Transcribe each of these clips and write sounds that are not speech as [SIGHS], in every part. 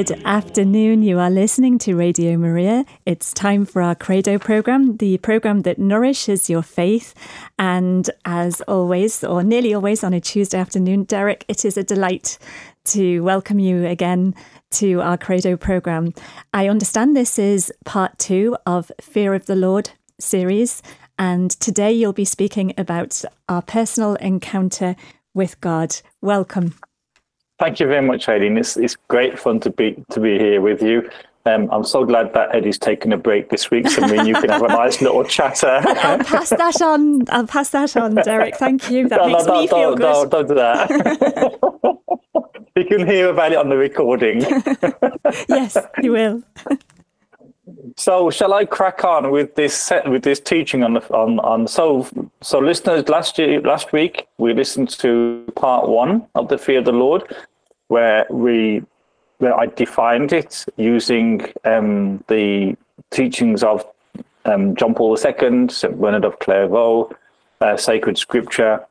Good afternoon. You are listening to Radio Maria. It's time for our Credo program, the program that nourishes your faith. And as always, or nearly always on a Tuesday afternoon, Derek, it is a delight to welcome you again to our Credo program. I understand this is part two of Fear of the Lord series. And today you'll be speaking about our personal encounter with God. Welcome. Thank you very much, Aileen. It's, it's great fun to be to be here with you. Um, I'm so glad that Eddie's taken a break this week, so me and you can have a [LAUGHS] nice little chatter. I'll pass that on. I'll pass that on, Derek. Thank you. That no, makes no, me feel good. don't do that. [LAUGHS] you can hear about it on the recording. [LAUGHS] yes, you will. So, shall I crack on with this set, with this teaching on the on on so so listeners last year last week we listened to part one of the fear of the Lord, where we where I defined it using um, the teachings of um, John Paul II, St Bernard of Clairvaux, uh, sacred scripture,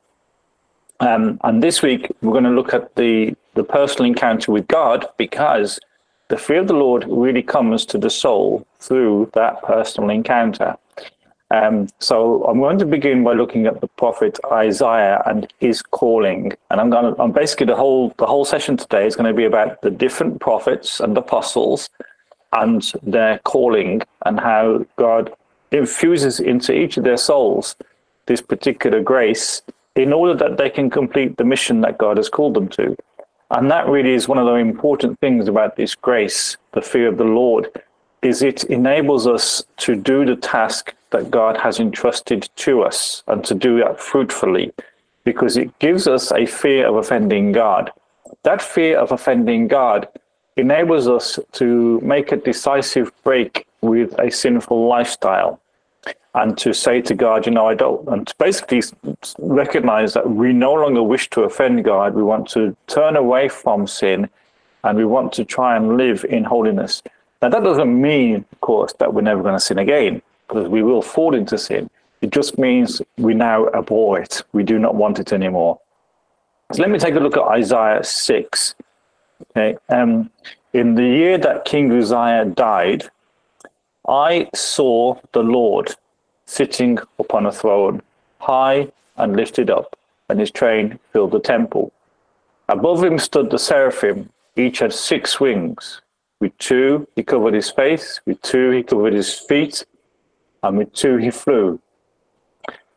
um, and this week we're going to look at the the personal encounter with God because the fear of the Lord really comes to the soul through that personal encounter. Um, so I'm going to begin by looking at the prophet Isaiah and his calling, and I'm going to. I'm basically the whole the whole session today is going to be about the different prophets and apostles and their calling and how God infuses into each of their souls this particular grace in order that they can complete the mission that God has called them to. And that really is one of the important things about this grace, the fear of the Lord, is it enables us to do the task that God has entrusted to us and to do that fruitfully because it gives us a fear of offending God. That fear of offending God enables us to make a decisive break with a sinful lifestyle and to say to God, you know, I don't, and to basically recognize that we no longer wish to offend God. We want to turn away from sin and we want to try and live in holiness. Now, that doesn't mean, of course, that we're never going to sin again, because we will fall into sin. It just means we now abhor it. We do not want it anymore. So let me take a look at Isaiah 6. Okay. Um, in the year that King Uzziah died, I saw the Lord sitting upon a throne, high and lifted up, and his train filled the temple. Above him stood the seraphim, each had six wings. With two he covered his face, with two he covered his feet, and with two he flew.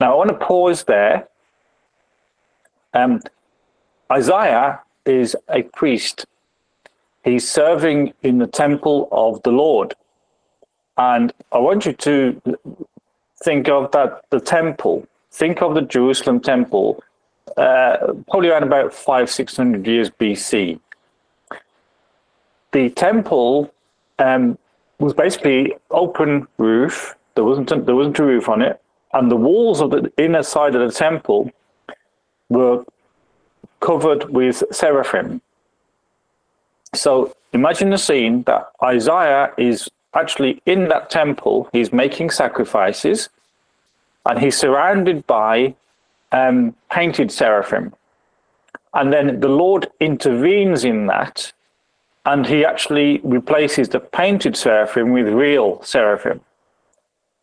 Now I want to pause there. Um, Isaiah is a priest. He's serving in the temple of the Lord. And I want you to think of that the temple. Think of the Jerusalem temple, uh, probably around about five, six hundred years BC. The temple um, was basically open roof. There wasn't a, there wasn't a roof on it, and the walls of the inner side of the temple were covered with seraphim. So imagine the scene that Isaiah is actually in that temple, he's making sacrifices, and he's surrounded by um, painted seraphim. And then the Lord intervenes in that, and he actually replaces the painted seraphim with real seraphim.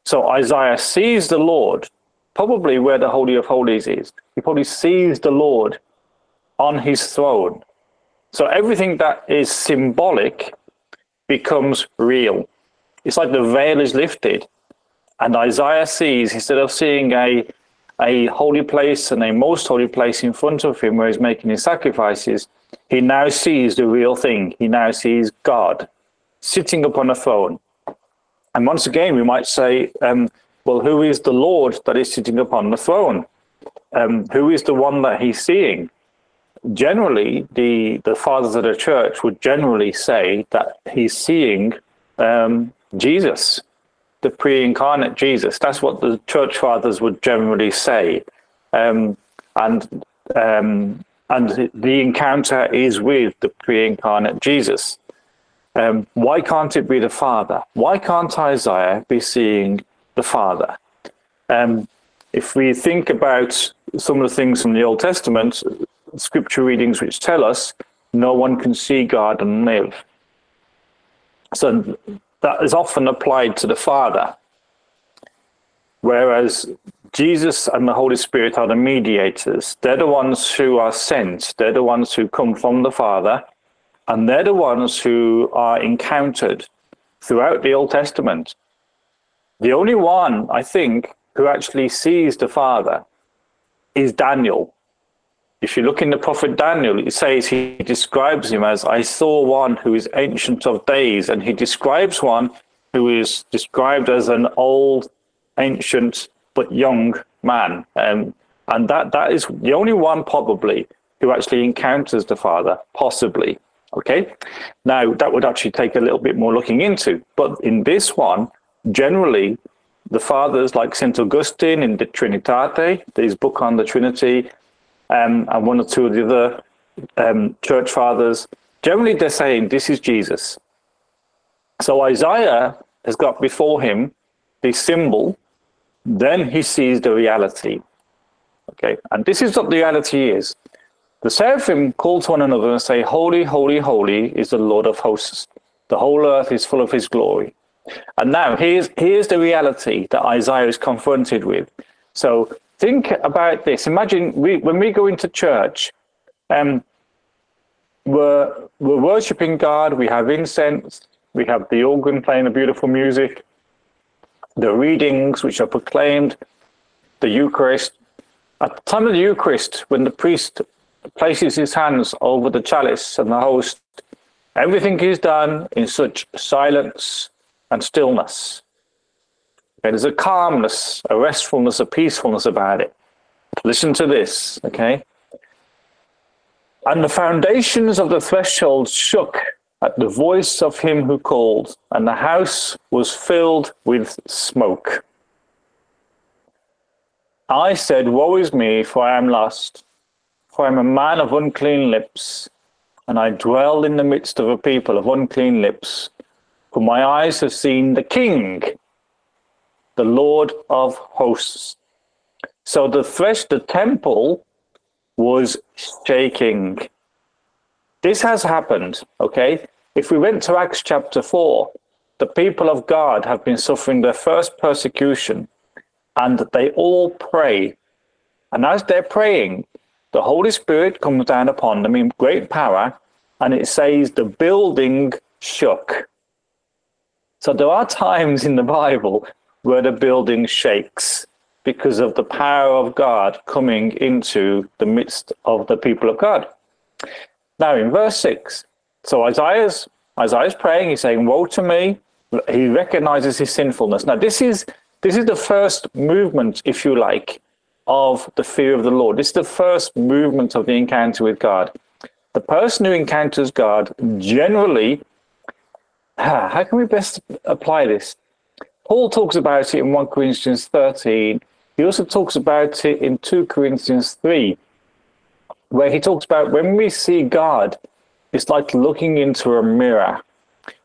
So Isaiah sees the Lord, probably where the Holy of Holies is. He probably sees the Lord on his throne. So everything that is symbolic becomes real it's like the veil is lifted. And Isaiah sees, instead of seeing a, a holy place and a most holy place in front of him where he's making his sacrifices, he now sees the real thing. He now sees God sitting upon a throne. And once again, we might say, um, well, who is the Lord that is sitting upon the throne? Um, who is the one that he's seeing? Generally, the, the fathers of the church would generally say that he's seeing um, Jesus, the pre-incarnate Jesus. That's what the church fathers would generally say, um, and um, and the encounter is with the pre-incarnate Jesus. Um, why can't it be the Father? Why can't Isaiah be seeing the Father? Um, if we think about some of the things from the Old Testament, scripture readings which tell us no one can see God and live. So that is often applied to the Father, whereas Jesus and the Holy Spirit are the mediators. They're the ones who are sent, they're the ones who come from the Father, and they're the ones who are encountered throughout the Old Testament. The only one, I think, who actually sees the Father is Daniel. If you look in the prophet Daniel, it says he describes him as I saw one who is ancient of days, and he describes one who is described as an old, ancient, but young man. Um, and that, that is the only one probably who actually encounters the Father, possibly. Okay. Now, that would actually take a little bit more looking into. But in this one, generally, the fathers like St. Augustine in De Trinitate, his book on the Trinity, um, and one or two of the other um, church fathers, generally they're saying this is Jesus. So Isaiah has got before him the symbol, then he sees the reality. Okay, and this is what the reality is. The seraphim call to one another and say, Holy, holy, holy is the Lord of hosts. The whole earth is full of his glory. And now here's here's the reality that Isaiah is confronted with. So think about this. Imagine we, when we go into church, um, we're we're worshiping God. We have incense. We have the organ playing the beautiful music. The readings which are proclaimed. The Eucharist. At the time of the Eucharist, when the priest places his hands over the chalice and the host, everything is done in such silence and stillness. There's a calmness, a restfulness, a peacefulness about it. Listen to this, okay? And the foundations of the threshold shook at the voice of him who called, and the house was filled with smoke. I said, Woe is me, for I am lost, for I am a man of unclean lips, and I dwell in the midst of a people of unclean lips for my eyes have seen the King, the Lord of hosts. So the thresh, the temple was shaking. This has happened, okay? If we went to Acts chapter 4, the people of God have been suffering their first persecution and they all pray. And as they're praying, the Holy Spirit comes down upon them in great power and it says the building shook. So there are times in the Bible where the building shakes because of the power of God coming into the midst of the people of God. Now in verse 6, so Isaiah's Isaiah's praying, he's saying, Woe to me. He recognizes his sinfulness. Now this is this is the first movement, if you like, of the fear of the Lord. This is the first movement of the encounter with God. The person who encounters God generally [SIGHS] how can we best apply this? Paul talks about it in 1 Corinthians 13. He also talks about it in 2 Corinthians 3, where he talks about when we see God, it's like looking into a mirror.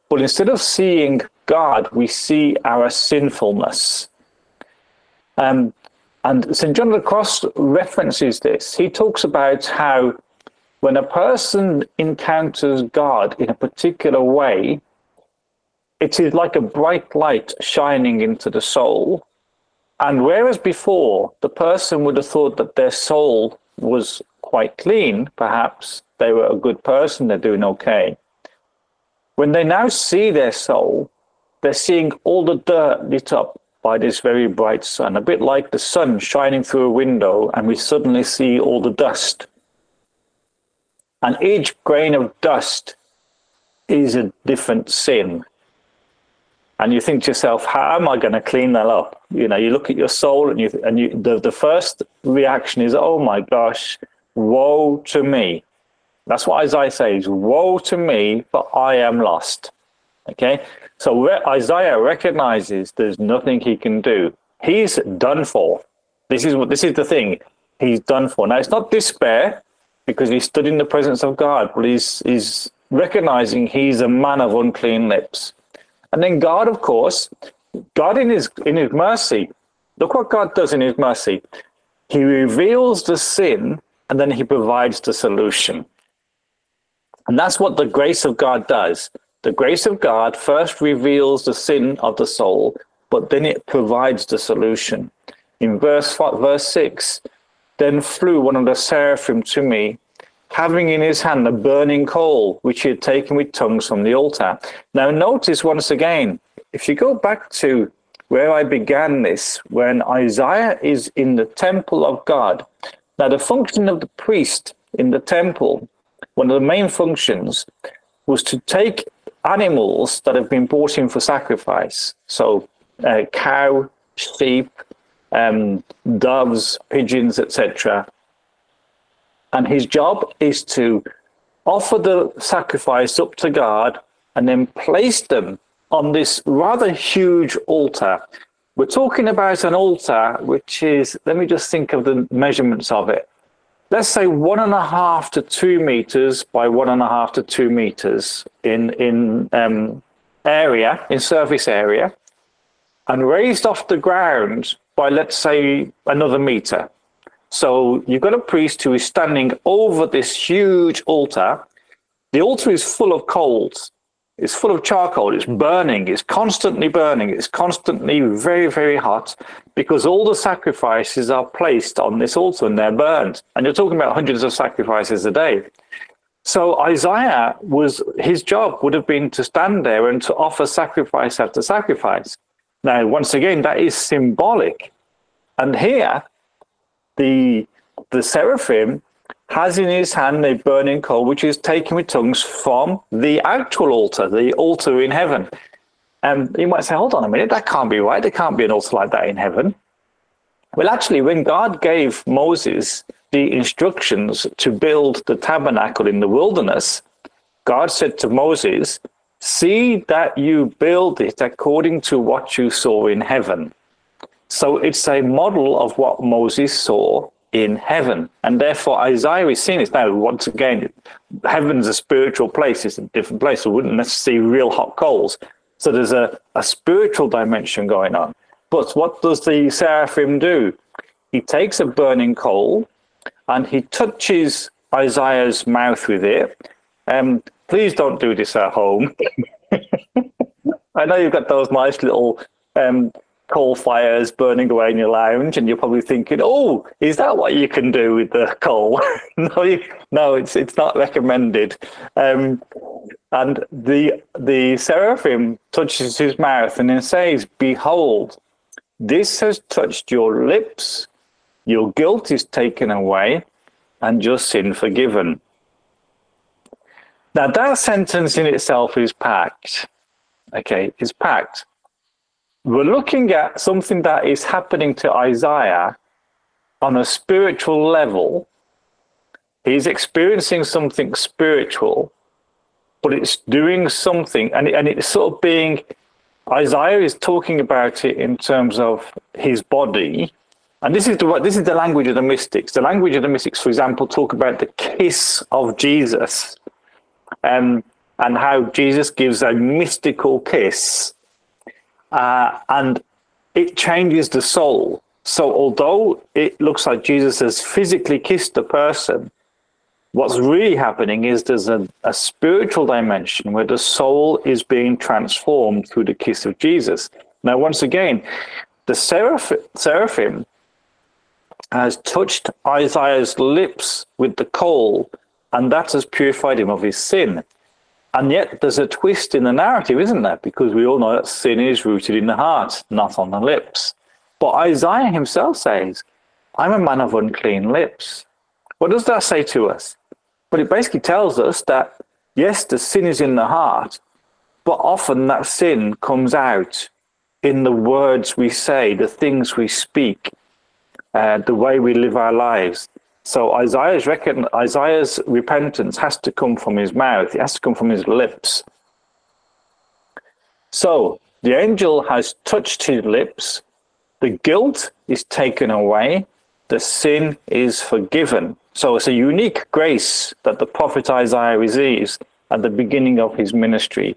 But instead of seeing God, we see our sinfulness. Um, and St. John of the Cross references this. He talks about how when a person encounters God in a particular way, it is like a bright light shining into the soul. And whereas before the person would have thought that their soul was quite clean, perhaps they were a good person, they're doing okay. When they now see their soul, they're seeing all the dirt lit up by this very bright sun, a bit like the sun shining through a window, and we suddenly see all the dust. And each grain of dust is a different sin and you think to yourself, how am I going to clean that up? You know, you look at your soul, and you and you the, the first reaction is, oh my gosh, woe to me. That's what Isaiah says, woe to me, for I am lost. Okay, so Isaiah recognizes there's nothing he can do. He's done for. This is what this is the thing. He's done for. Now it's not despair because he stood in the presence of God, but he's he's recognizing he's a man of unclean lips. And then God, of course, God in his in his mercy, look what God does in his mercy. He reveals the sin and then he provides the solution. And that's what the grace of God does. The grace of God first reveals the sin of the soul, but then it provides the solution. In verse verse six, then flew one of the seraphim to me, having in his hand a burning coal, which he had taken with tongues from the altar. Now, notice once again, if you go back to where I began this, when Isaiah is in the temple of God, now the function of the priest in the temple, one of the main functions, was to take animals that have been brought in for sacrifice. So, uh, cow, sheep, um, doves, pigeons, etc. And his job is to offer the sacrifice up to God and then place them on this rather huge altar. We're talking about an altar which is, let me just think of the measurements of it. Let's say one and a half to two meters by one and a half to two meters in, in um, area, in surface area, and raised off the ground by, let's say, another meter. So you've got a priest who is standing over this huge altar. The altar is full of coals. It's full of charcoal. It's burning. It's constantly burning. It's constantly very, very hot because all the sacrifices are placed on this altar and they're burned. And you're talking about hundreds of sacrifices a day. So Isaiah was his job would have been to stand there and to offer sacrifice after sacrifice. Now, once again, that is symbolic. And here, the the seraphim has in his hand a burning coal, which is taken with tongues from the actual altar, the altar in heaven. And you might say, hold on a minute, that can't be right. There can't be an altar like that in heaven. Well, actually, when God gave Moses the instructions to build the tabernacle in the wilderness, God said to Moses, See that you build it according to what you saw in heaven. So it's a model of what Moses saw in heaven. And therefore, Isaiah is seeing it now. Once again, heaven's a spiritual place, it's a different place. So wouldn't necessarily see real hot coals. So there's a, a spiritual dimension going on. But what does the seraphim do? He takes a burning coal and he touches Isaiah's mouth with it. Um, please don't do this at home. [LAUGHS] I know you've got those nice little um, coal fires burning away in your lounge, and you're probably thinking, "Oh, is that what you can do with the coal?" [LAUGHS] no, you, no, it's it's not recommended. Um, and the the seraphim touches his mouth and then says, "Behold, this has touched your lips. Your guilt is taken away, and your sin forgiven." Now that sentence in itself is packed. Okay, it's packed we're looking at something that is happening to Isaiah on a spiritual level. He's experiencing something spiritual, but it's doing something, and, and it's sort of being, Isaiah is talking about it in terms of his body. And this is the this is the language of the mystics. The language of the mystics, for example, talk about the kiss of Jesus, um, and how Jesus gives a mystical kiss uh, and it changes the soul. So, although it looks like Jesus has physically kissed the person, what's really happening is there's a, a spiritual dimension where the soul is being transformed through the kiss of Jesus. Now, once again, the seraph, seraphim has touched Isaiah's lips with the coal, and that has purified him of his sin. And yet there's a twist in the narrative, isn't there? Because we all know that sin is rooted in the heart, not on the lips. But Isaiah himself says, I'm a man of unclean lips. What does that say to us? But it basically tells us that, yes, the sin is in the heart, but often that sin comes out in the words we say, the things we speak, uh, the way we live our lives. So Isaiah's reckon, Isaiah's repentance has to come from his mouth. It has to come from his lips. So the angel has touched his lips. The guilt is taken away. The sin is forgiven. So it's a unique grace that the prophet Isaiah receives at the beginning of his ministry.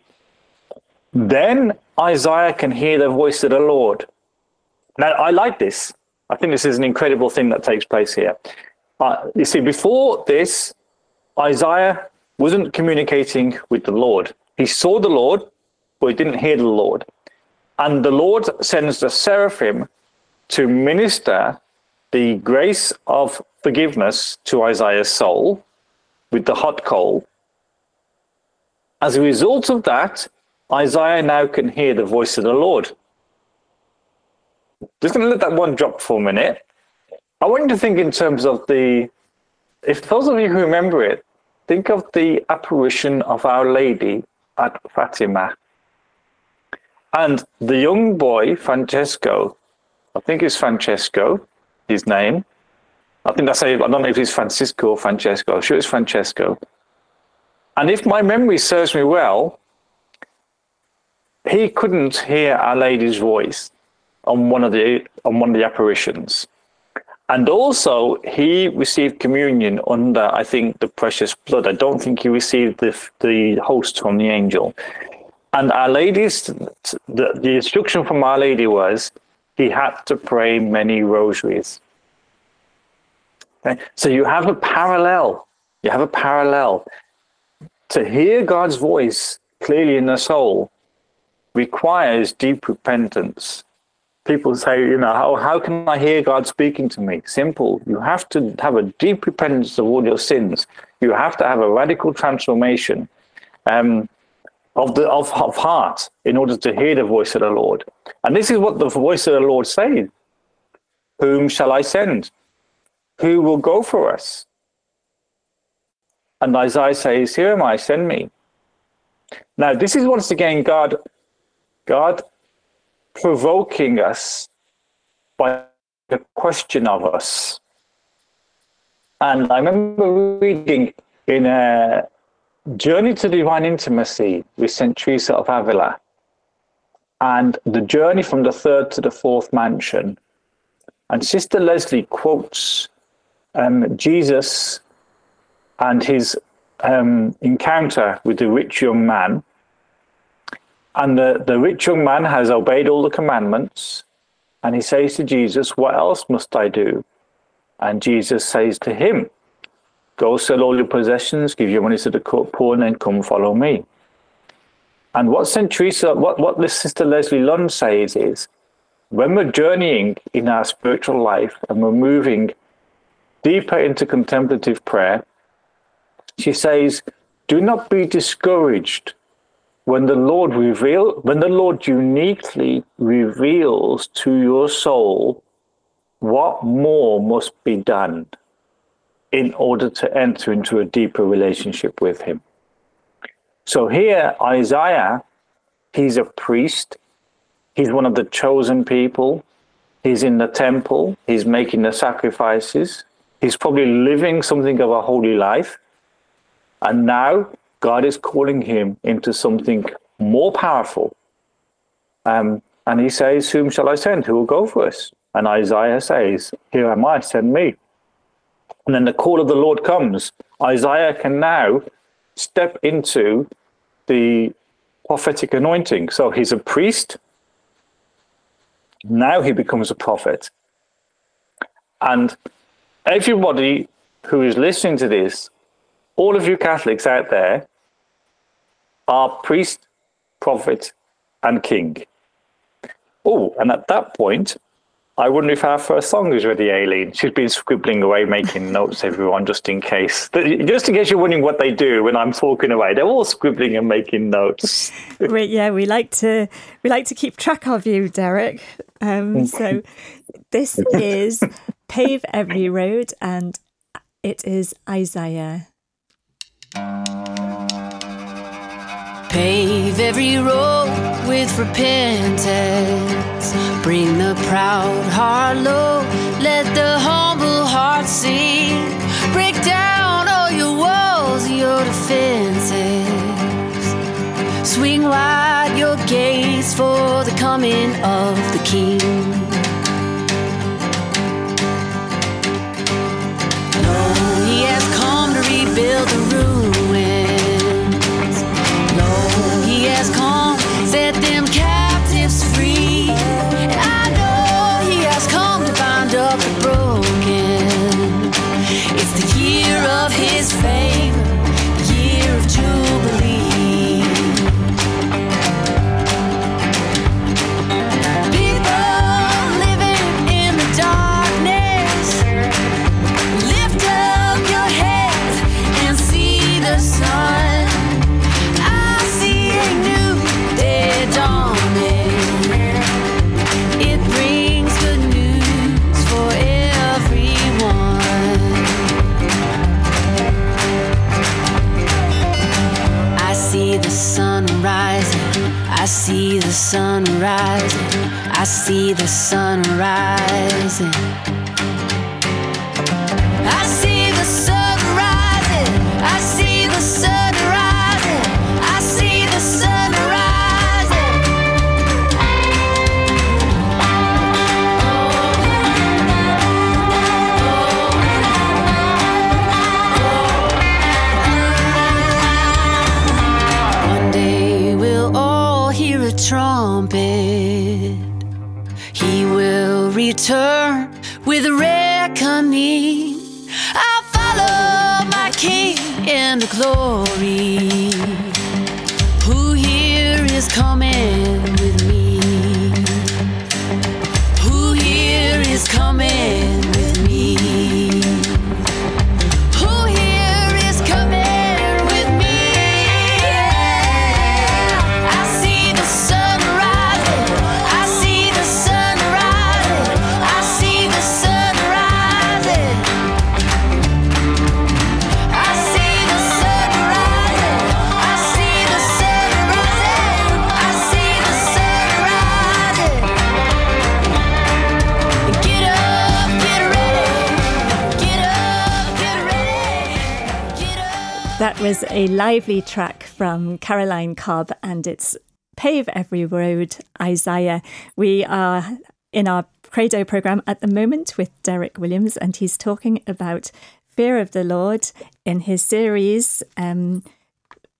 Then Isaiah can hear the voice of the Lord. Now, I like this. I think this is an incredible thing that takes place here. Uh, you see, before this, Isaiah wasn't communicating with the Lord. He saw the Lord, but he didn't hear the Lord. And the Lord sends the seraphim to minister the grace of forgiveness to Isaiah's soul with the hot coal. As a result of that, Isaiah now can hear the voice of the Lord. Just going to let that one drop for a minute. I want you to think in terms of the, if those of you who remember it, think of the apparition of Our Lady at Fatima. And the young boy, Francesco, I think it's Francesco, his name. I think that's I don't know if it's Francisco or Francesco. I'm sure it's Francesco. And if my memory serves me well, he couldn't hear Our Lady's voice on one of the on one of the apparitions. And also, he received communion under, I think, the precious blood. I don't think he received the the host from the angel. And Our Lady's the, the instruction from Our Lady was he had to pray many rosaries. Okay? So you have a parallel. You have a parallel. To hear God's voice clearly in the soul requires deep repentance. People say, you know, how, how can I hear God speaking to me? Simple. You have to have a deep repentance of all your sins. You have to have a radical transformation um, of the of, of heart in order to hear the voice of the Lord. And this is what the voice of the Lord says. Whom shall I send? Who will go for us? And Isaiah says, Here am I, send me. Now, this is once again God, God provoking us by the question of us. And I remember reading in a Journey to Divine Intimacy with St. Teresa of Avila and the journey from the third to the fourth mansion. And Sister Leslie quotes um, Jesus and his um, encounter with the rich young man. And the, the rich young man has obeyed all the commandments. And he says to Jesus, What else must I do? And Jesus says to him, Go sell all your possessions, give your money to the poor, and then come follow me. And what St. Teresa, what, what this Sister Leslie Lund says is, when we're journeying in our spiritual life and we're moving deeper into contemplative prayer, she says, do not be discouraged when the Lord reveal when the Lord uniquely reveals to your soul what more must be done in order to enter into a deeper relationship with him. So here Isaiah, he's a priest, he's one of the chosen people, he's in the temple, he's making the sacrifices, he's probably living something of a holy life. And now God is calling him into something more powerful. Um, and he says, Whom shall I send? Who will go for us? And Isaiah says, Here am I, send me. And then the call of the Lord comes. Isaiah can now step into the prophetic anointing. So he's a priest. Now he becomes a prophet. And everybody who is listening to this all of you Catholics out there are priest, prophet, and king. Oh, and at that point, I wonder if our first song is ready, Aileen. She's been scribbling away, making [LAUGHS] notes, everyone, just in case. Just in case you're wondering what they do when I'm talking away. They're all scribbling and making notes. [LAUGHS] we, yeah, we like to we like to keep track of you, Derek. Um, so this [LAUGHS] is Pave Every Road, and it is Isaiah Pave every road with repentance. Bring the proud heart low. Let the humble heart sing. Break down all your walls, your defenses. Swing wide your gates for the coming of the King. I see the sun rising. Lively track from Caroline Cobb and it's Pave Every Road, Isaiah. We are in our Credo program at the moment with Derek Williams and he's talking about fear of the Lord in his series. Um,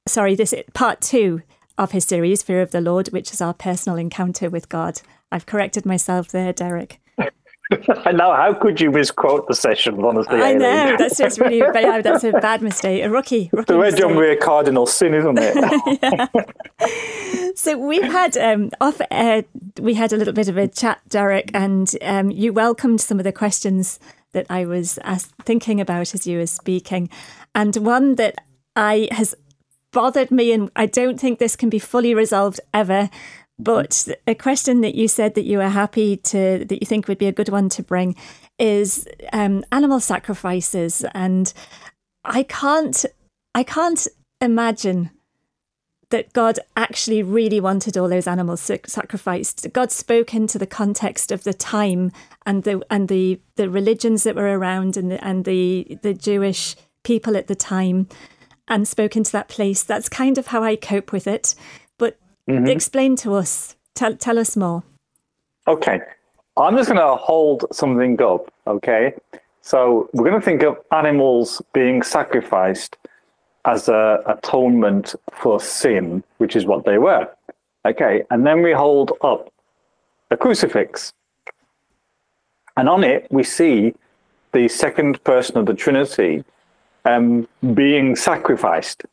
sorry, this is part two of his series, Fear of the Lord, which is our personal encounter with God. I've corrected myself there, Derek. Now, how could you misquote the session, honestly? I Aileen? know that's just really bad. That's a bad mistake, a rookie. rookie The way mistake. John Maria Cardinal sin, isn't it? [LAUGHS] So we've had um, off air, we had a little bit of a chat, Derek, and um, you welcomed some of the questions that I was ask- thinking about as you were speaking, and one that I has bothered me, and I don't think this can be fully resolved ever. But a question that you said that you were happy to that you think would be a good one to bring is um, animal sacrifices, and I can't I can't imagine that God actually really wanted all those animals sacrificed. God spoke into the context of the time and the and the the religions that were around and the, and the the Jewish people at the time, and spoke into that place. That's kind of how I cope with it. But explain to us. Tell tell us more. Okay. I'm just going to hold something up. Okay. So we're going to think of animals being sacrificed as a atonement for sin, which is what they were. Okay. And then we hold up a crucifix. And on it, we see the second person of the Trinity um, being sacrificed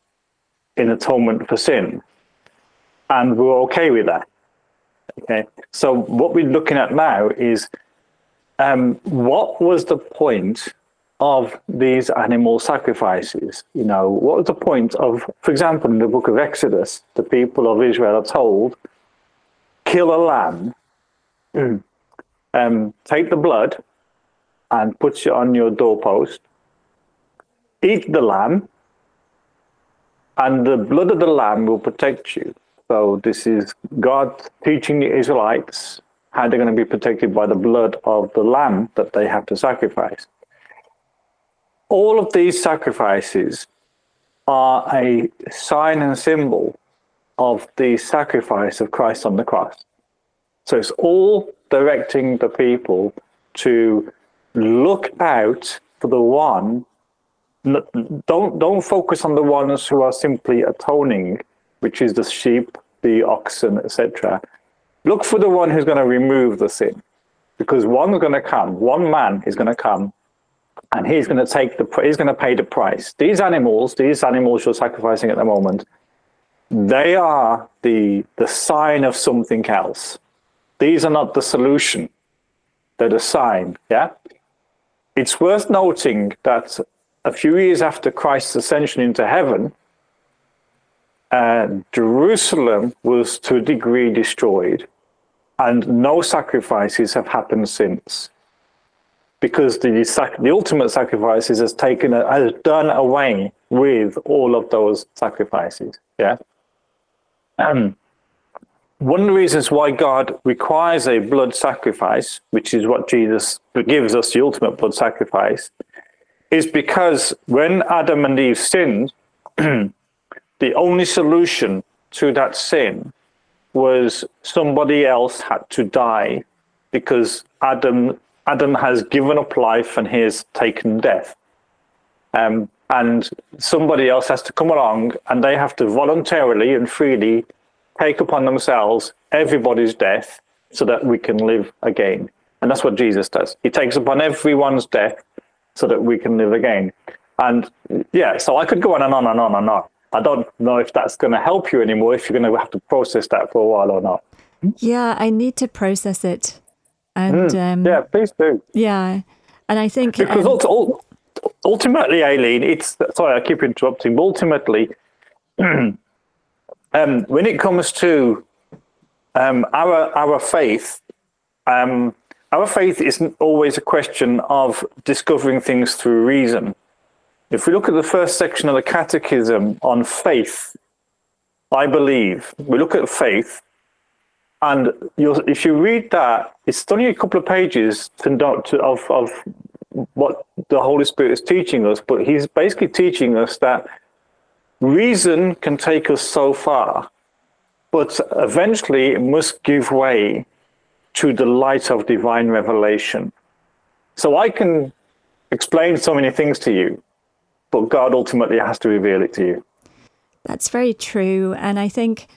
in atonement for sin. And we're okay with that. Okay, so what we're looking at now is um, what was the point of these animal sacrifices? You know, what was the point of, for example, in the book of Exodus, the people of Israel are told, kill a lamb, um, take the blood and put it on your doorpost, eat the lamb, and the blood of the lamb will protect you. So this is God teaching the Israelites how they're going to be protected by the blood of the lamb that they have to sacrifice. All of these sacrifices are a sign and symbol of the sacrifice of Christ on the cross. So it's all directing the people to look out for the one. Don't don't focus on the ones who are simply atoning, which is the sheep, the oxen, etc. Look for the one who's going to remove the sin, because one's going to come. One man is going to come, and he's going to take the he's going to pay the price. These animals, these animals you're sacrificing at the moment, they are the the sign of something else. These are not the solution. They're the sign. Yeah. It's worth noting that a few years after Christ's ascension into heaven, uh, Jerusalem was to a degree destroyed, and no sacrifices have happened since. Because the the ultimate sacrifices has taken has done away with all of those sacrifices. Yeah. Um, one of the reasons why God requires a blood sacrifice, which is what Jesus gives us the ultimate blood sacrifice, is because when Adam and Eve sinned, [CLEARS THROAT] the only solution to that sin was somebody else had to die because Adam Adam has given up life and he has taken death. Um, and somebody else has to come along and they have to voluntarily and freely take upon themselves everybody's death so that we can live again. And that's what Jesus does. He takes upon everyone's death so that we can live again. And yeah, so I could go on and on and on and on. I don't know if that's going to help you anymore, if you're going to have to process that for a while or not. Yeah, I need to process it. And mm, um, yeah, please do. Yeah. And I think because um, ultimately, Aileen, it's sorry, I keep interrupting. But Ultimately, [CLEARS THROAT] um, when it comes to um, our our faith, um, our faith isn't always a question of discovering things through reason. If we look at the first section of the Catechism on faith, I believe we look at faith, and if you read that, it's only a couple of pages to, to, of of what the Holy Spirit is teaching us, but He's basically teaching us that reason can take us so far, but eventually it must give way to the light of divine revelation. So I can explain so many things to you, but God ultimately has to reveal it to you. That's very true. And I think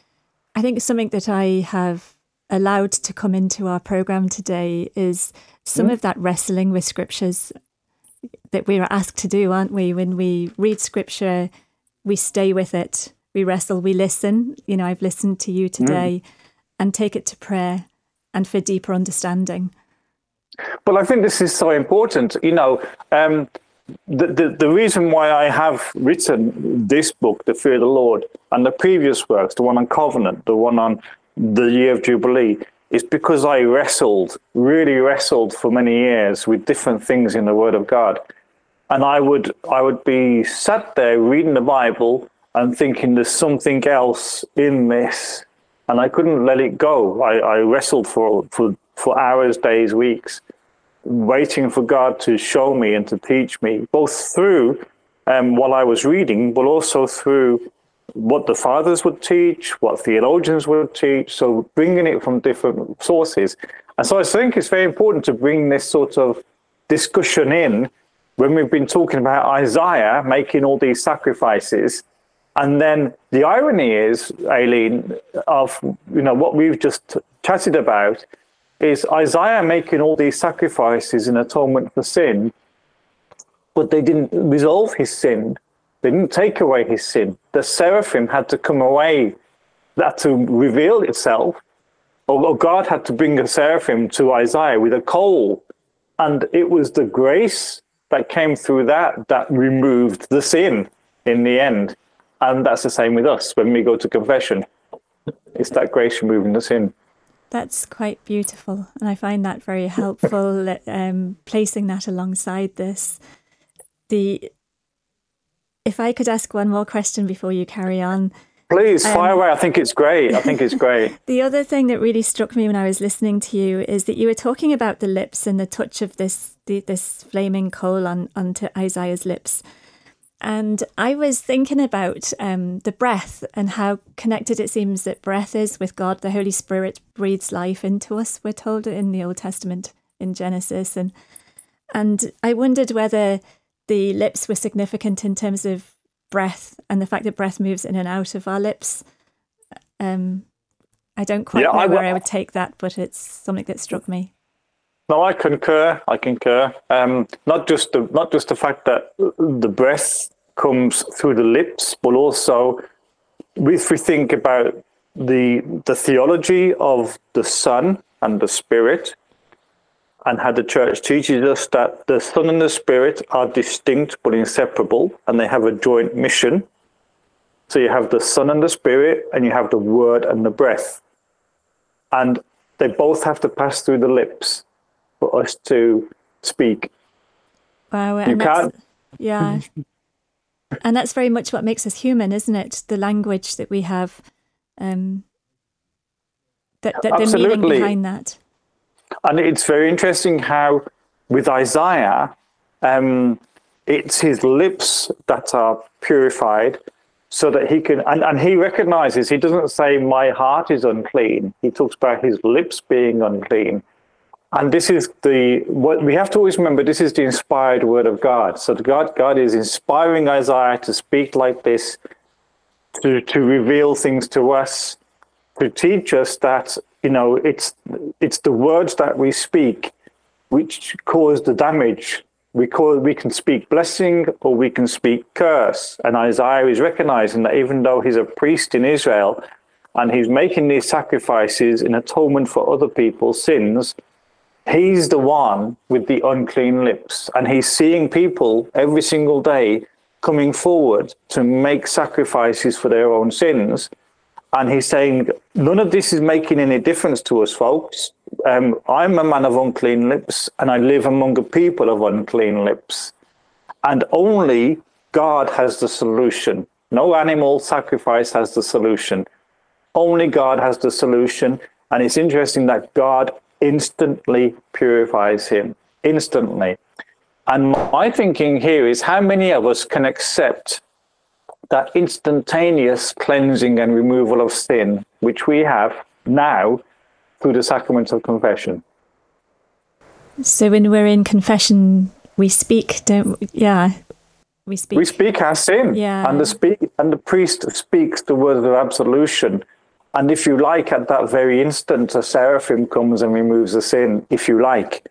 I think something that I have allowed to come into our program today is some mm. of that wrestling with scriptures that we are asked to do, aren't we? When we read scripture, we stay with it, we wrestle, we listen. You know, I've listened to you today mm. and take it to prayer and for deeper understanding. Well, I think this is so important. You know, um, the, the, the reason why I have written this book, The Fear of the Lord, and the previous works, the one on covenant, the one on the year of Jubilee, is because I wrestled, really wrestled for many years with different things in the Word of God. And I would I would be sat there reading the Bible and thinking there's something else in this and I couldn't let it go. I, I wrestled for, for, for hours, days, weeks, waiting for God to show me and to teach me, both through um, what I was reading, but also through what the fathers would teach, what theologians would teach. So bringing it from different sources. And so I think it's very important to bring this sort of discussion in when we've been talking about Isaiah making all these sacrifices and then the irony is, Aileen, of you know what we've just chatted about is Isaiah making all these sacrifices in atonement for sin, but they didn't resolve his sin. They didn't take away his sin. The seraphim had to come away, that to reveal itself, or God had to bring a seraphim to Isaiah with a coal, and it was the grace that came through that that removed the sin in the end. And that's the same with us when we go to confession. It's that grace moving us in. That's quite beautiful. And I find that very helpful, um, placing that alongside this. The If I could ask one more question before you carry on. Please, um, fire away. I think it's great. I think it's great. [LAUGHS] the other thing that really struck me when I was listening to you is that you were talking about the lips and the touch of this the, this flaming coal on onto Isaiah's lips. And I was thinking about um, the breath and how connected it seems that breath is with God. The Holy Spirit breathes life into us, we're told in the Old Testament in Genesis. And, and I wondered whether the lips were significant in terms of breath and the fact that breath moves in and out of our lips. Um, I don't quite yeah, know I, where I would take that, but it's something that struck me. No, I concur. I concur. Um, not just the not just the fact that the breath comes through the lips, but also if we think about the the theology of the Son and the Spirit, and how the Church teaches us that the Son and the Spirit are distinct but inseparable, and they have a joint mission. So you have the Son and the Spirit, and you have the Word and the breath, and they both have to pass through the lips for us to speak. Wow, you can't. Yeah. [LAUGHS] and that's very much what makes us human, isn't it? The language that we have. Um, that, that the meaning behind that. And it's very interesting how, with Isaiah, um, it's his lips that are purified so that he can, and, and he recognizes, he doesn't say, My heart is unclean. He talks about his lips being unclean. And this is the what we have to always remember this is the inspired word of God. So God God is inspiring Isaiah to speak like this, to to reveal things to us, to teach us that you know it's it's the words that we speak which cause the damage. We call we can speak blessing or we can speak curse. And Isaiah is recognizing that even though he's a priest in Israel and he's making these sacrifices in atonement for other people's sins, he's the one with the unclean lips. And he's seeing people every single day coming forward to make sacrifices for their own sins. And he's saying, none of this is making any difference to us, folks. Um, I'm a man of unclean lips, and I live among a people of unclean lips. And only God has the solution. No animal sacrifice has the solution. Only God has the solution. And it's interesting that God instantly purifies him. Instantly. And my thinking here is how many of us can accept that instantaneous cleansing and removal of sin, which we have now through the sacrament of confession. So when we're in confession, we speak, don't yeah. We speak. We speak our sin. Yeah. And the speak and the priest speaks the word of absolution. And if you like, at that very instant, a seraphim comes and removes the sin, if you like.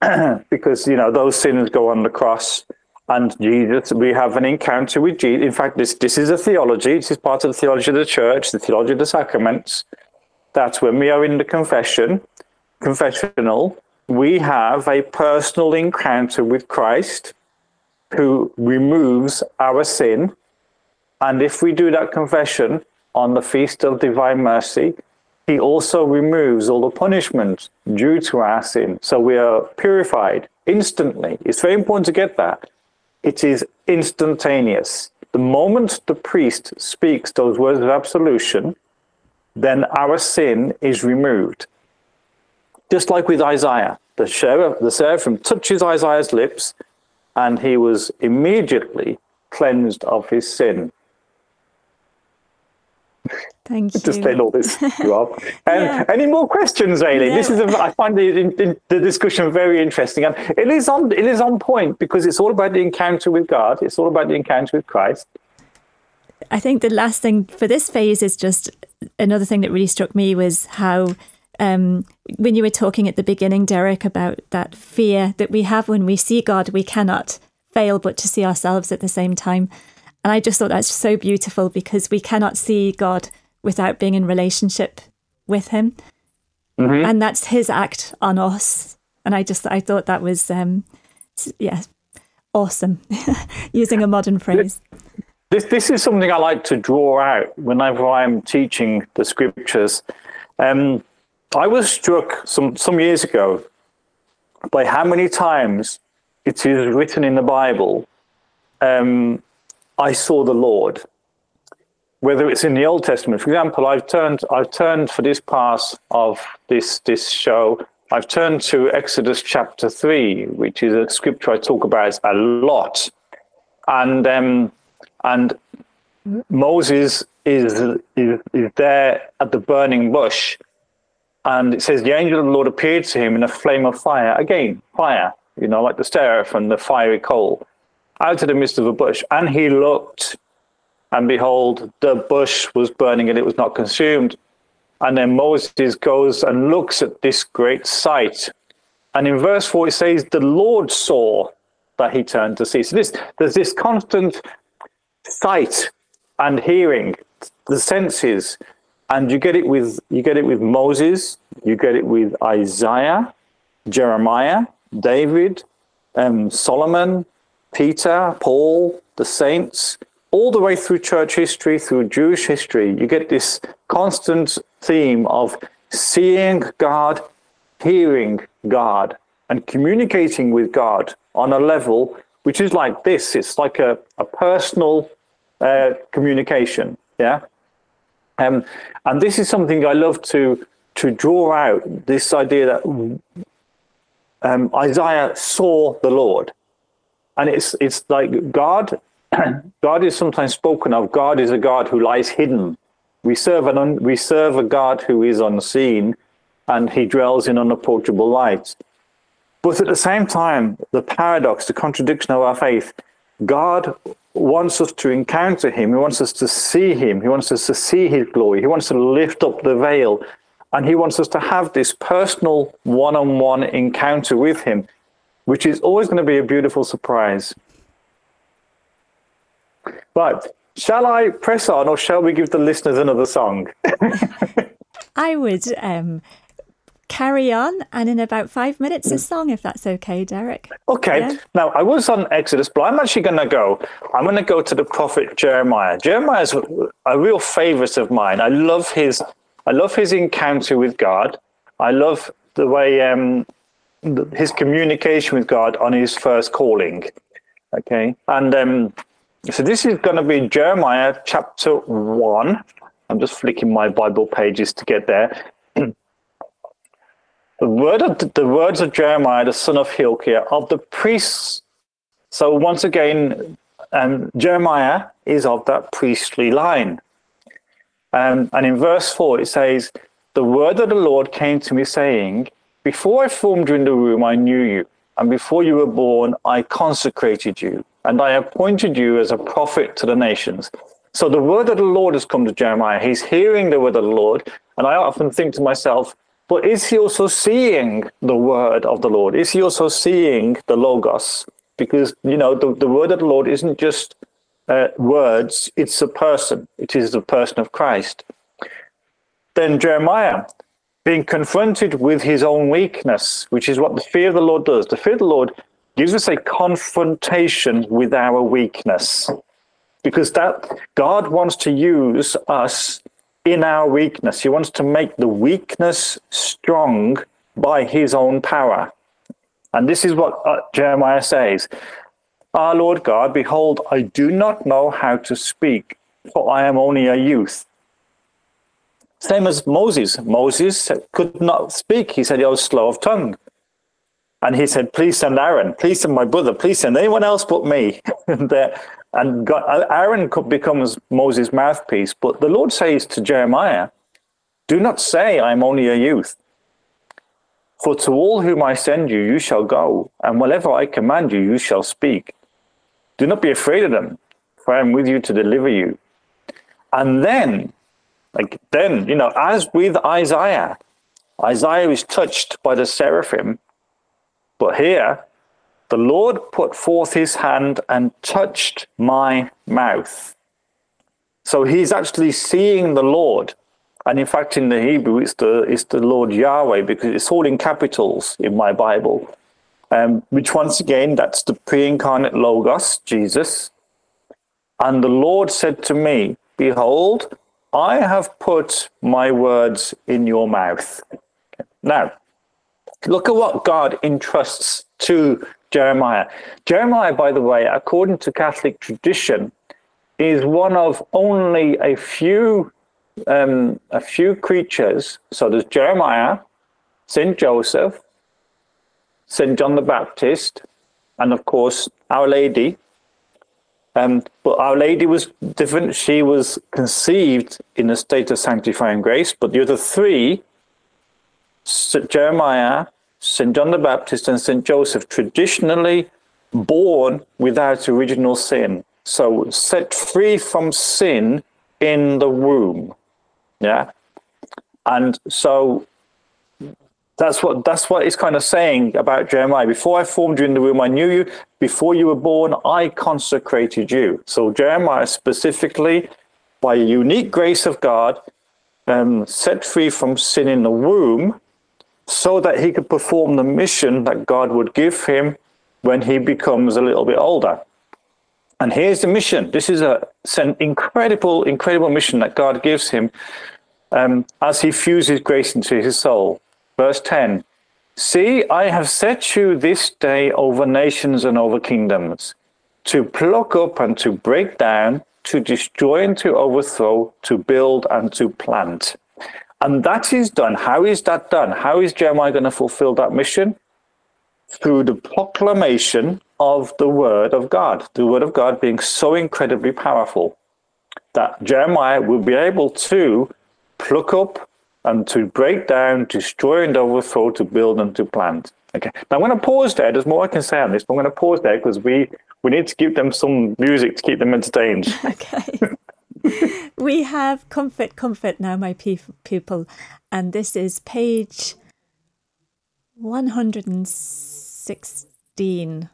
[CLEARS THROAT] because, you know, those sins go on the cross and Jesus, we have an encounter with Jesus. In fact, this, this is a theology. This is part of the theology of the church, the theology of the sacraments. That when we are in the confession, confessional, we have a personal encounter with Christ who removes our sin. And if we do that confession on the feast of divine mercy, he also removes all the punishment due to our sin. So we are purified instantly. It's very important to get that it is instantaneous. The moment the priest speaks those words of absolution, then our sin is removed. Just like with Isaiah, the, sheriff, the seraphim touches Isaiah's lips, and he was immediately cleansed of his sin. Thank you. Just let all this you up. [LAUGHS] And yeah. any more questions, Aileen? Yeah. This is a, I find the, the discussion very interesting, and it is on it is on point because it's all about the encounter with God. It's all about the encounter with Christ. I think the last thing for this phase is just another thing that really struck me was how um, when you were talking at the beginning, Derek, about that fear that we have when we see God, we cannot fail but to see ourselves at the same time. And I just thought that's so beautiful because we cannot see God without being in relationship with Him. Mm-hmm. And that's His act on us. And I just, I thought that was, um, yeah, awesome, [LAUGHS] using a modern phrase. This, this is something I like to draw out whenever I'm teaching the scriptures. Um, I was struck some, some years ago by how many times it is written in the Bible um, I saw the Lord. Whether it's in the Old Testament, for example, I've turned I've turned for this pass of this this show. I've turned to Exodus chapter three, which is a scripture I talk about a lot, and um, and Moses is, is is there at the burning bush, and it says the angel of the Lord appeared to him in a flame of fire. Again, fire, you know, like the seraph and the fiery coal out of the midst of a bush. And he looked, and behold, the bush was burning and it was not consumed. And then Moses goes and looks at this great sight. And in verse 4, it says, The Lord saw that he turned to see. So this, there's this constant sight and hearing, the senses. And you get it with you get it with Moses, you get it with Isaiah, Jeremiah, David, um, Solomon, Peter, Paul, the saints, all the way through church history, through Jewish history, you get this constant theme of seeing God, hearing God, and communicating with God on a level which is like this. It's like a, a personal uh, communication. Yeah. Um, and this is something I love to to draw out this idea that um, Isaiah saw the Lord, and it's it's like God. [CLEARS THROAT] God is sometimes spoken of. God is a God who lies hidden. We serve an un, we serve a God who is unseen, and He dwells in unapproachable light. But at the same time, the paradox, the contradiction of our faith, God wants us to encounter Him. He wants us to see Him. He wants us to see His glory. He wants to lift up the veil. And He wants us to have this personal one on one encounter with Him, which is always going to be a beautiful surprise. But shall I press on or shall we give the listeners another song? [LAUGHS] I would um, carry on and in about five minutes a song if that's okay derek. Okay. Yeah? now i was on exodus but i'm actually going to go. I'm going to go to the prophet jeremiah. Jeremiah's a real favorite of mine. I love his i love his encounter with god. I love the way um his communication with god on his first calling. Okay? And um so this is going to be jeremiah chapter 1 i'm just flicking my bible pages to get there [CLEARS THROAT] the word of the words of Jeremiah, the son of Hilkiah, of the priests. So once again, um, Jeremiah is of that priestly line. Um, and in verse 4, it says, The word of the Lord came to me, saying, Before I formed you in the womb, I knew you. And before you were born, I consecrated you. And I appointed you as a prophet to the nations. So the word of the Lord has come to Jeremiah. He's hearing the word of the Lord. And I often think to myself, but is he also seeing the word of the Lord? Is he also seeing the Logos? Because, you know, the, the word of the Lord isn't just uh, words, it's a person. It is the person of Christ. Then Jeremiah, being confronted with his own weakness, which is what the fear of the Lord does. The fear of the Lord gives us a confrontation with our weakness because that God wants to use us in our weakness. He wants to make the weakness strong by his own power. And this is what uh, Jeremiah says Our Lord God, behold, I do not know how to speak, for I am only a youth. Same as Moses. Moses could not speak. He said he was slow of tongue. And he said, Please send Aaron. Please send my brother. Please send anyone else but me. [LAUGHS] and uh, and God, Aaron becomes Moses' mouthpiece. But the Lord says to Jeremiah, Do not say, I am only a youth. For to all whom I send you, you shall go, and whatever I command you, you shall speak. Do not be afraid of them, for I am with you to deliver you. And then, like then, you know, as with Isaiah, Isaiah is touched by the seraphim, but here the Lord put forth his hand and touched my mouth. So he's actually seeing the Lord. And in fact, in the Hebrew, it's the, it's the Lord Yahweh because it's all in capitals in my Bible. Um, which once again, that's the pre incarnate Logos, Jesus. And the Lord said to me, Behold, I have put my words in your mouth. Now, look at what God entrusts to Jeremiah. Jeremiah, by the way, according to Catholic tradition, is one of only a few um, a few creatures. So there's Jeremiah, Saint Joseph, Saint John the Baptist, and of course Our Lady. Um, but Our Lady was different. She was conceived in a state of sanctifying grace. But the other three, Jeremiah, St. John the Baptist and St. Joseph, traditionally born without original sin. So set free from sin in the womb. Yeah. And so that's what that's what it's kind of saying about Jeremiah. Before I formed you in the womb, I knew you. Before you were born, I consecrated you. So Jeremiah specifically, by a unique grace of God, um, set free from sin in the womb, so that he could perform the mission that God would give him when he becomes a little bit older. And here's the mission. This is a, an incredible, incredible mission that God gives him um, as he fuses grace into his soul. Verse 10 See, I have set you this day over nations and over kingdoms, to pluck up and to break down, to destroy and to overthrow, to build and to plant. And that is done. How is that done? How is Jeremiah going to fulfill that mission? Through the proclamation of the word of God, the word of God being so incredibly powerful that Jeremiah will be able to pluck up and to break down, destroy and overthrow, to build and to plant. Okay. Now I'm going to pause there. There's more I can say on this, but I'm going to pause there because we we need to give them some music to keep them entertained. [LAUGHS] Okay. [LAUGHS] [LAUGHS] we have Comfort, Comfort Now, My People, and this is page 116.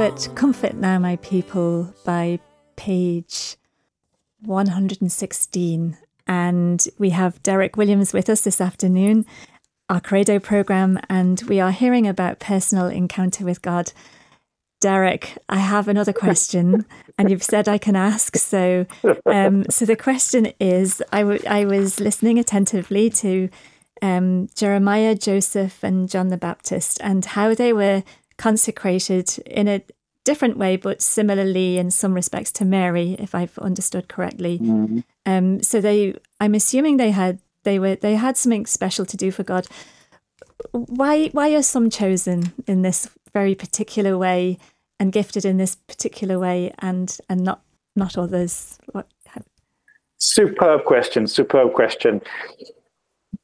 Comfort, Comfort Now, My People by page 116. And we have Derek Williams with us this afternoon, our Credo program, and we are hearing about personal encounter with God. Derek, I have another question, [LAUGHS] and you've said I can ask. So, um, so the question is: I, w- I was listening attentively to um, Jeremiah, Joseph, and John the Baptist, and how they were consecrated in a different way, but similarly in some respects to Mary, if I've understood correctly. Mm-hmm. Um, so they, I'm assuming they had they were they had something special to do for God. Why why are some chosen in this very particular way and gifted in this particular way, and and not not others? What, Superb question. Superb question.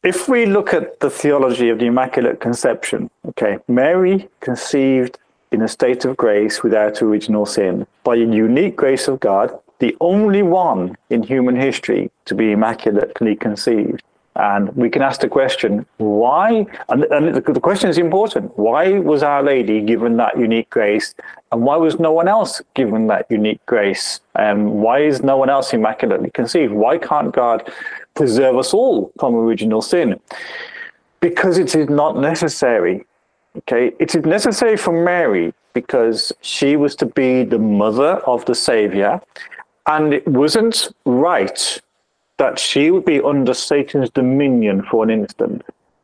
If we look at the theology of the Immaculate Conception, okay, Mary conceived in a state of grace without original sin, by a unique grace of God, the only one in human history to be immaculately conceived. And we can ask the question, why? And, and the, the question is important. Why was Our Lady given that unique grace? And why was no one else given that unique grace? Um, why is no one else immaculately conceived? Why can't God preserve us all from original sin? Because it is not necessary. Okay, it is necessary for Mary because she was to be the mother of the Savior, and it wasn't right that she would be under Satan's dominion for an instant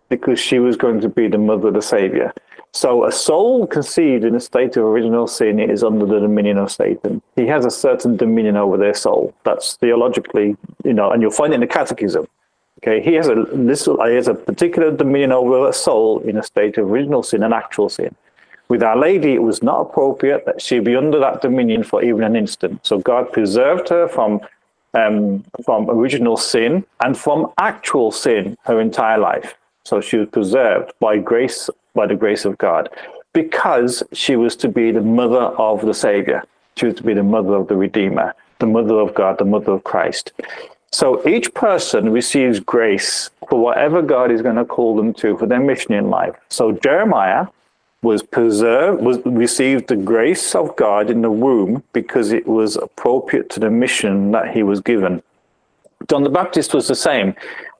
because she was going to be the mother of the Savior. So a soul conceived in a state of original sin is under the dominion of Satan. He has a certain dominion over their soul. That's theologically, you know, and you'll find it in the catechism. Okay, he has a little, he has a particular dominion over a soul in a state of original sin and actual sin. With Our Lady, it was not appropriate that she be under that dominion for even an instant. So God preserved her from um, from original sin and from actual sin her entire life. So she was preserved by grace, by the grace of God, because she was to be the mother of the Savior. She was to be the mother of the Redeemer, the mother of God, the mother of Christ. So each person receives grace for whatever God is going to call them to for their mission in life. So Jeremiah was preserved, was received the grace of God in the womb because it was appropriate to the mission that he was given. John the Baptist was the same.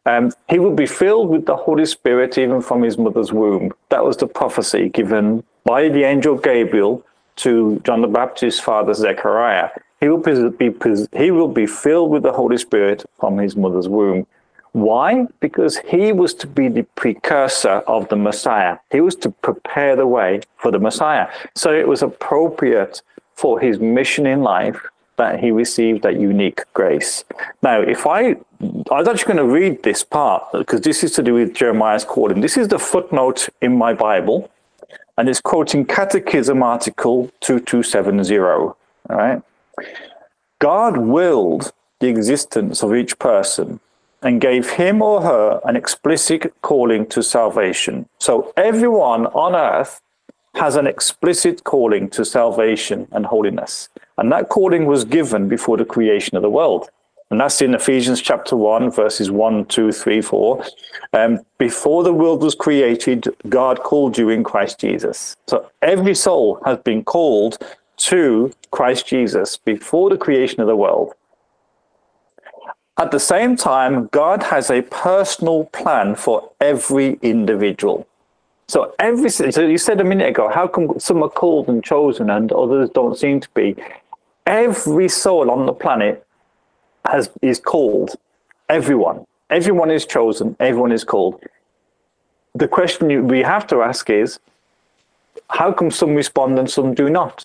Um, he would be filled with the Holy Spirit even from his mother's womb. That was the prophecy given by the angel Gabriel to John the Baptist's father Zechariah. He will be, he will be filled with the Holy Spirit from his mother's womb. Why? Because he was to be the precursor of the Messiah. He was to prepare the way for the Messiah. So it was appropriate for his mission in life that he received that unique grace. Now, if I, I was actually going to read this part because this is to do with Jeremiah's calling. This is the footnote in my Bible, and it's quoting Catechism article 2270. All right. God willed the existence of each person and gave him or her an explicit calling to salvation. So everyone on earth has an explicit calling to salvation and holiness. And that calling was given before the creation of the world. And that's in Ephesians chapter 1, verses 1, 2, 3, 4. Um, before the world was created, God called you in Christ Jesus. So every soul has been called to Christ Jesus before the creation of the world. At the same time, God has a personal plan for every individual. So every so you said a minute ago, how come some are called and chosen and others don't seem to be? Every soul on the planet has is called. Everyone, everyone is chosen. Everyone is called. The question you, we have to ask is, how come some respond and some do not?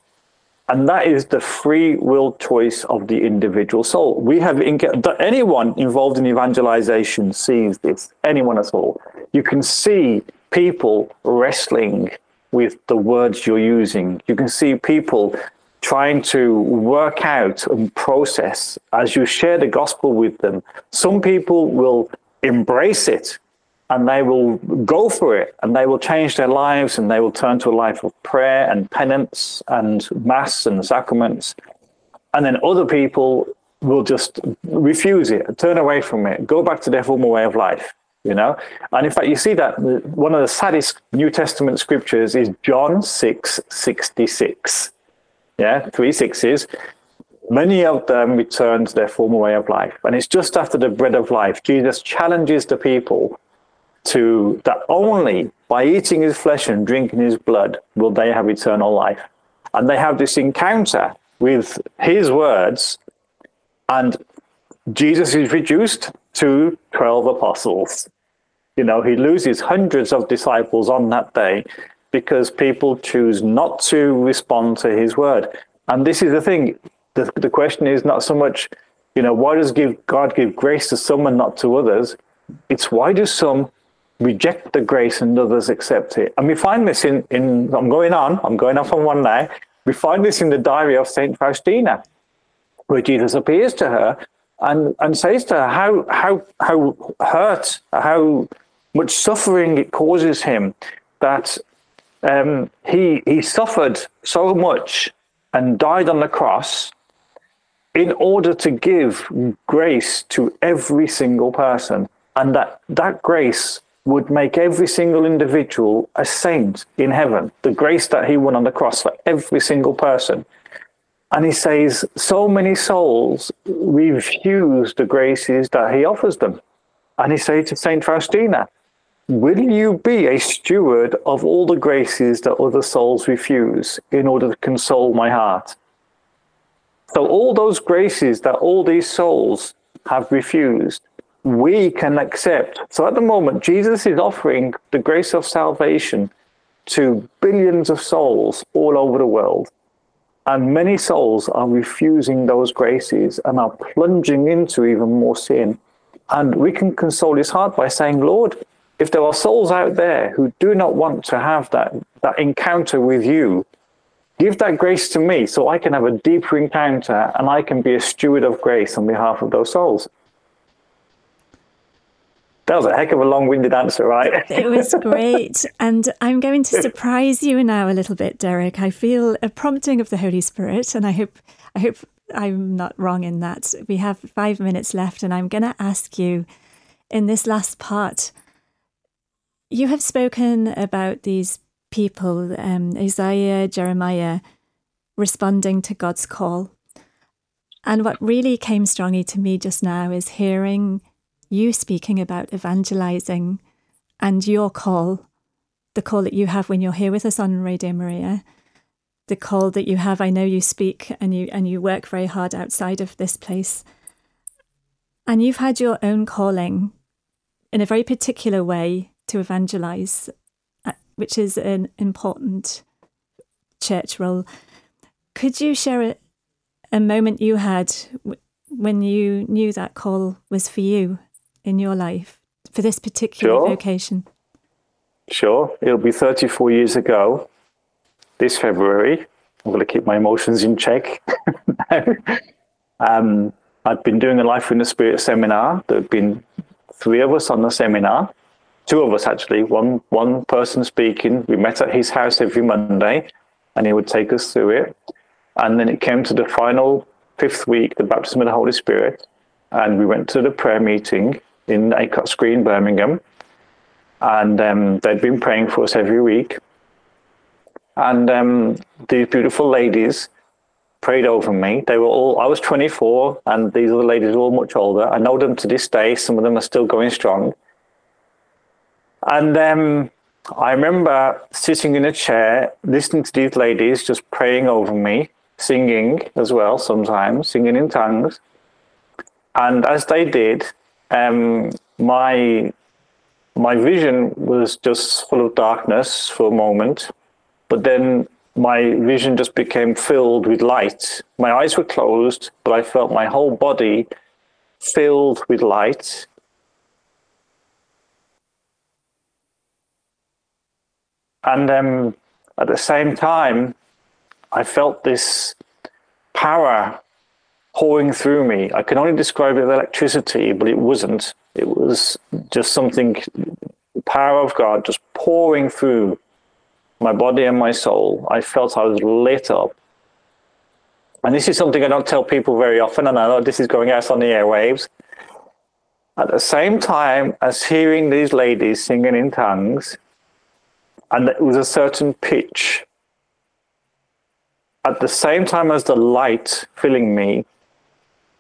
And that is the free will choice of the individual soul. We have anyone involved in evangelization sees this, anyone at all. You can see people wrestling with the words you're using. You can see people trying to work out and process as you share the gospel with them. Some people will embrace it and they will go for it and they will change their lives and they will turn to a life of prayer and penance and mass and sacraments. And then other people will just refuse it, turn away from it, go back to their former way of life, you know? And in fact, you see that one of the saddest New Testament scriptures is John 6 66. Yeah, three sixes. Many of them returned to their former way of life. And it's just after the bread of life. Jesus challenges the people to that only by eating his flesh and drinking his blood will they have eternal life. And they have this encounter with his words, and Jesus is reduced to 12 apostles. You know, he loses hundreds of disciples on that day because people choose not to respond to his word. And this is the thing. The, the question is not so much, you know, why does give God give grace to some and not to others? It's why do some reject the grace and others accept it. And we find this in, in I'm going on, I'm going off on one now. We find this in the diary of Saint Faustina, where Jesus appears to her and, and says to her how how how hurt, how much suffering it causes him that um, he he suffered so much and died on the cross in order to give grace to every single person and that that grace would make every single individual a saint in heaven. The grace that he won on the cross for every single person. And he says, so many souls refuse the graces that he offers them. And he says to Saint Faustina, Will you be a steward of all the graces that other souls refuse in order to console my heart? So, all those graces that all these souls have refused, we can accept. So, at the moment, Jesus is offering the grace of salvation to billions of souls all over the world. And many souls are refusing those graces and are plunging into even more sin. And we can console his heart by saying, Lord, if there are souls out there who do not want to have that, that encounter with you, give that grace to me so I can have a deeper encounter and I can be a steward of grace on behalf of those souls. That was a heck of a long winded answer, right? [LAUGHS] it was great. And I'm going to [LAUGHS] surprise you now a little bit, Derek. I feel a prompting of the Holy Spirit, and I hope I hope I'm not wrong in that. We have five minutes left, and I'm going to ask you in this last part. You have spoken about these people, um, Isaiah, Jeremiah, responding to God's call. And what really came strongly to me just now is hearing you speaking about evangelizing and your call, the call that you have when you're here with us on Radio Maria, the call that you have. I know you speak and you and you work very hard outside of this place. And you've had your own calling in a very particular way to evangelize, uh, which is an important church role. Could you share a, a moment you had when you knew that call was for you in your life for this particular sure. vocation? Sure. It'll be 34 years ago this February. I'm going to keep my emotions in check. [LAUGHS] um, I've been doing a Life in the Spirit seminar. There have been three of us on the seminar, two of us actually, one, one person speaking. We met at his house every Monday and he would take us through it. And then it came to the final fifth week, the baptism of the Holy Spirit. And we went to the prayer meeting in Acocks Green, Birmingham. And um, they'd been praying for us every week. And um, these beautiful ladies prayed over me. They were all, I was 24, and these other ladies were all much older. I know them to this day. Some of them are still going strong. And um, I remember sitting in a chair, listening to these ladies just praying over me, singing as well, sometimes, singing in tongues. And as they did, um, my my vision was just full of darkness for a moment, but then my vision just became filled with light. My eyes were closed, but I felt my whole body filled with light. And um, at the same time, I felt this power pouring through me. I can only describe it as electricity, but it wasn't. It was just something, power of God just pouring through my body and my soul. I felt I was lit up. And this is something I don't tell people very often, and I know this is going out on the airwaves. At the same time as hearing these ladies singing in tongues, and it was a certain pitch. At the same time as the light filling me,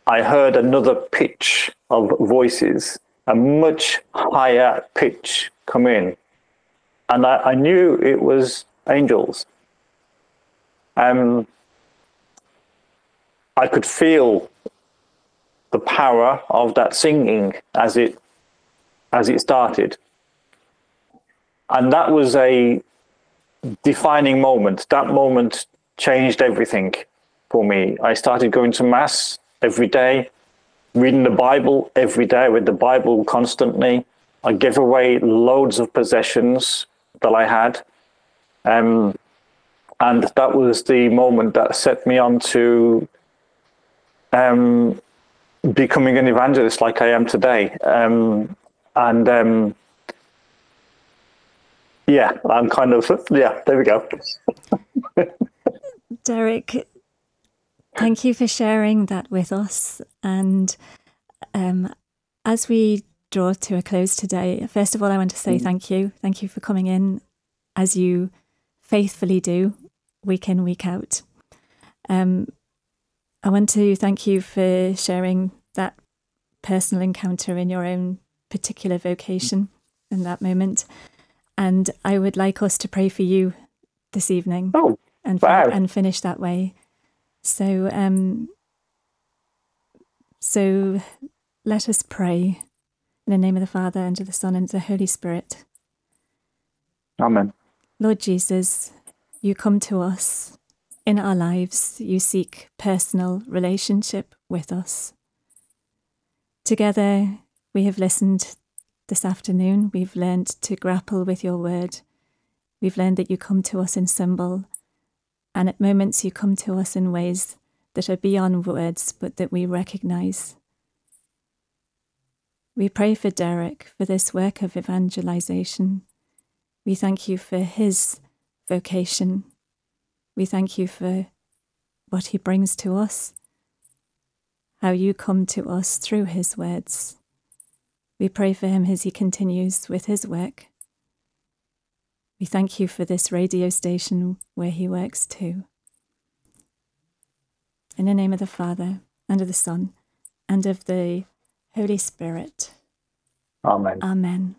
I heard another pitch of voices, a much higher pitch come in. And I, I knew it was angels. Um, I could feel the power of that singing as it as it started. And that was a defining moment. That moment changed everything for me. I started going to mass every day, reading the Bible every day. with the Bible constantly. I give away loads of possessions that I had. Um, and that was the moment that set me on to um, becoming an evangelist like I am today. Um, and um, yeah, I'm kind of, yeah, there we go. [LAUGHS] Derek, Thank you for sharing that with us. And um, as we draw to a close today, first of all, I want to say mm. thank you. Thank you for coming in as you faithfully do week in, week out. Um, I want to thank you for sharing that personal encounter in your own particular vocation in that moment. And I would like us to pray for you this evening Oh, and wow. and finish that way. So um so let us pray in the name of the Father and of the Son and of the Holy Spirit. Amen. Lord Jesus, you come to us in our lives. You seek personal relationship with us. Together, we have listened this afternoon. We've learned to grapple with your word. We've learned that you come to us in symbol, and at moments you come to us in ways that are beyond words, but that we recognize. We pray for Derek for this work of evangelization. We thank you for his vocation. We thank you for what he brings to us, how you come to us through his words. We pray for him as he continues with his work. We thank you for this radio station where he works too. In the name of the Father, and of the Son, and of the Holy Spirit. Amen. Amen.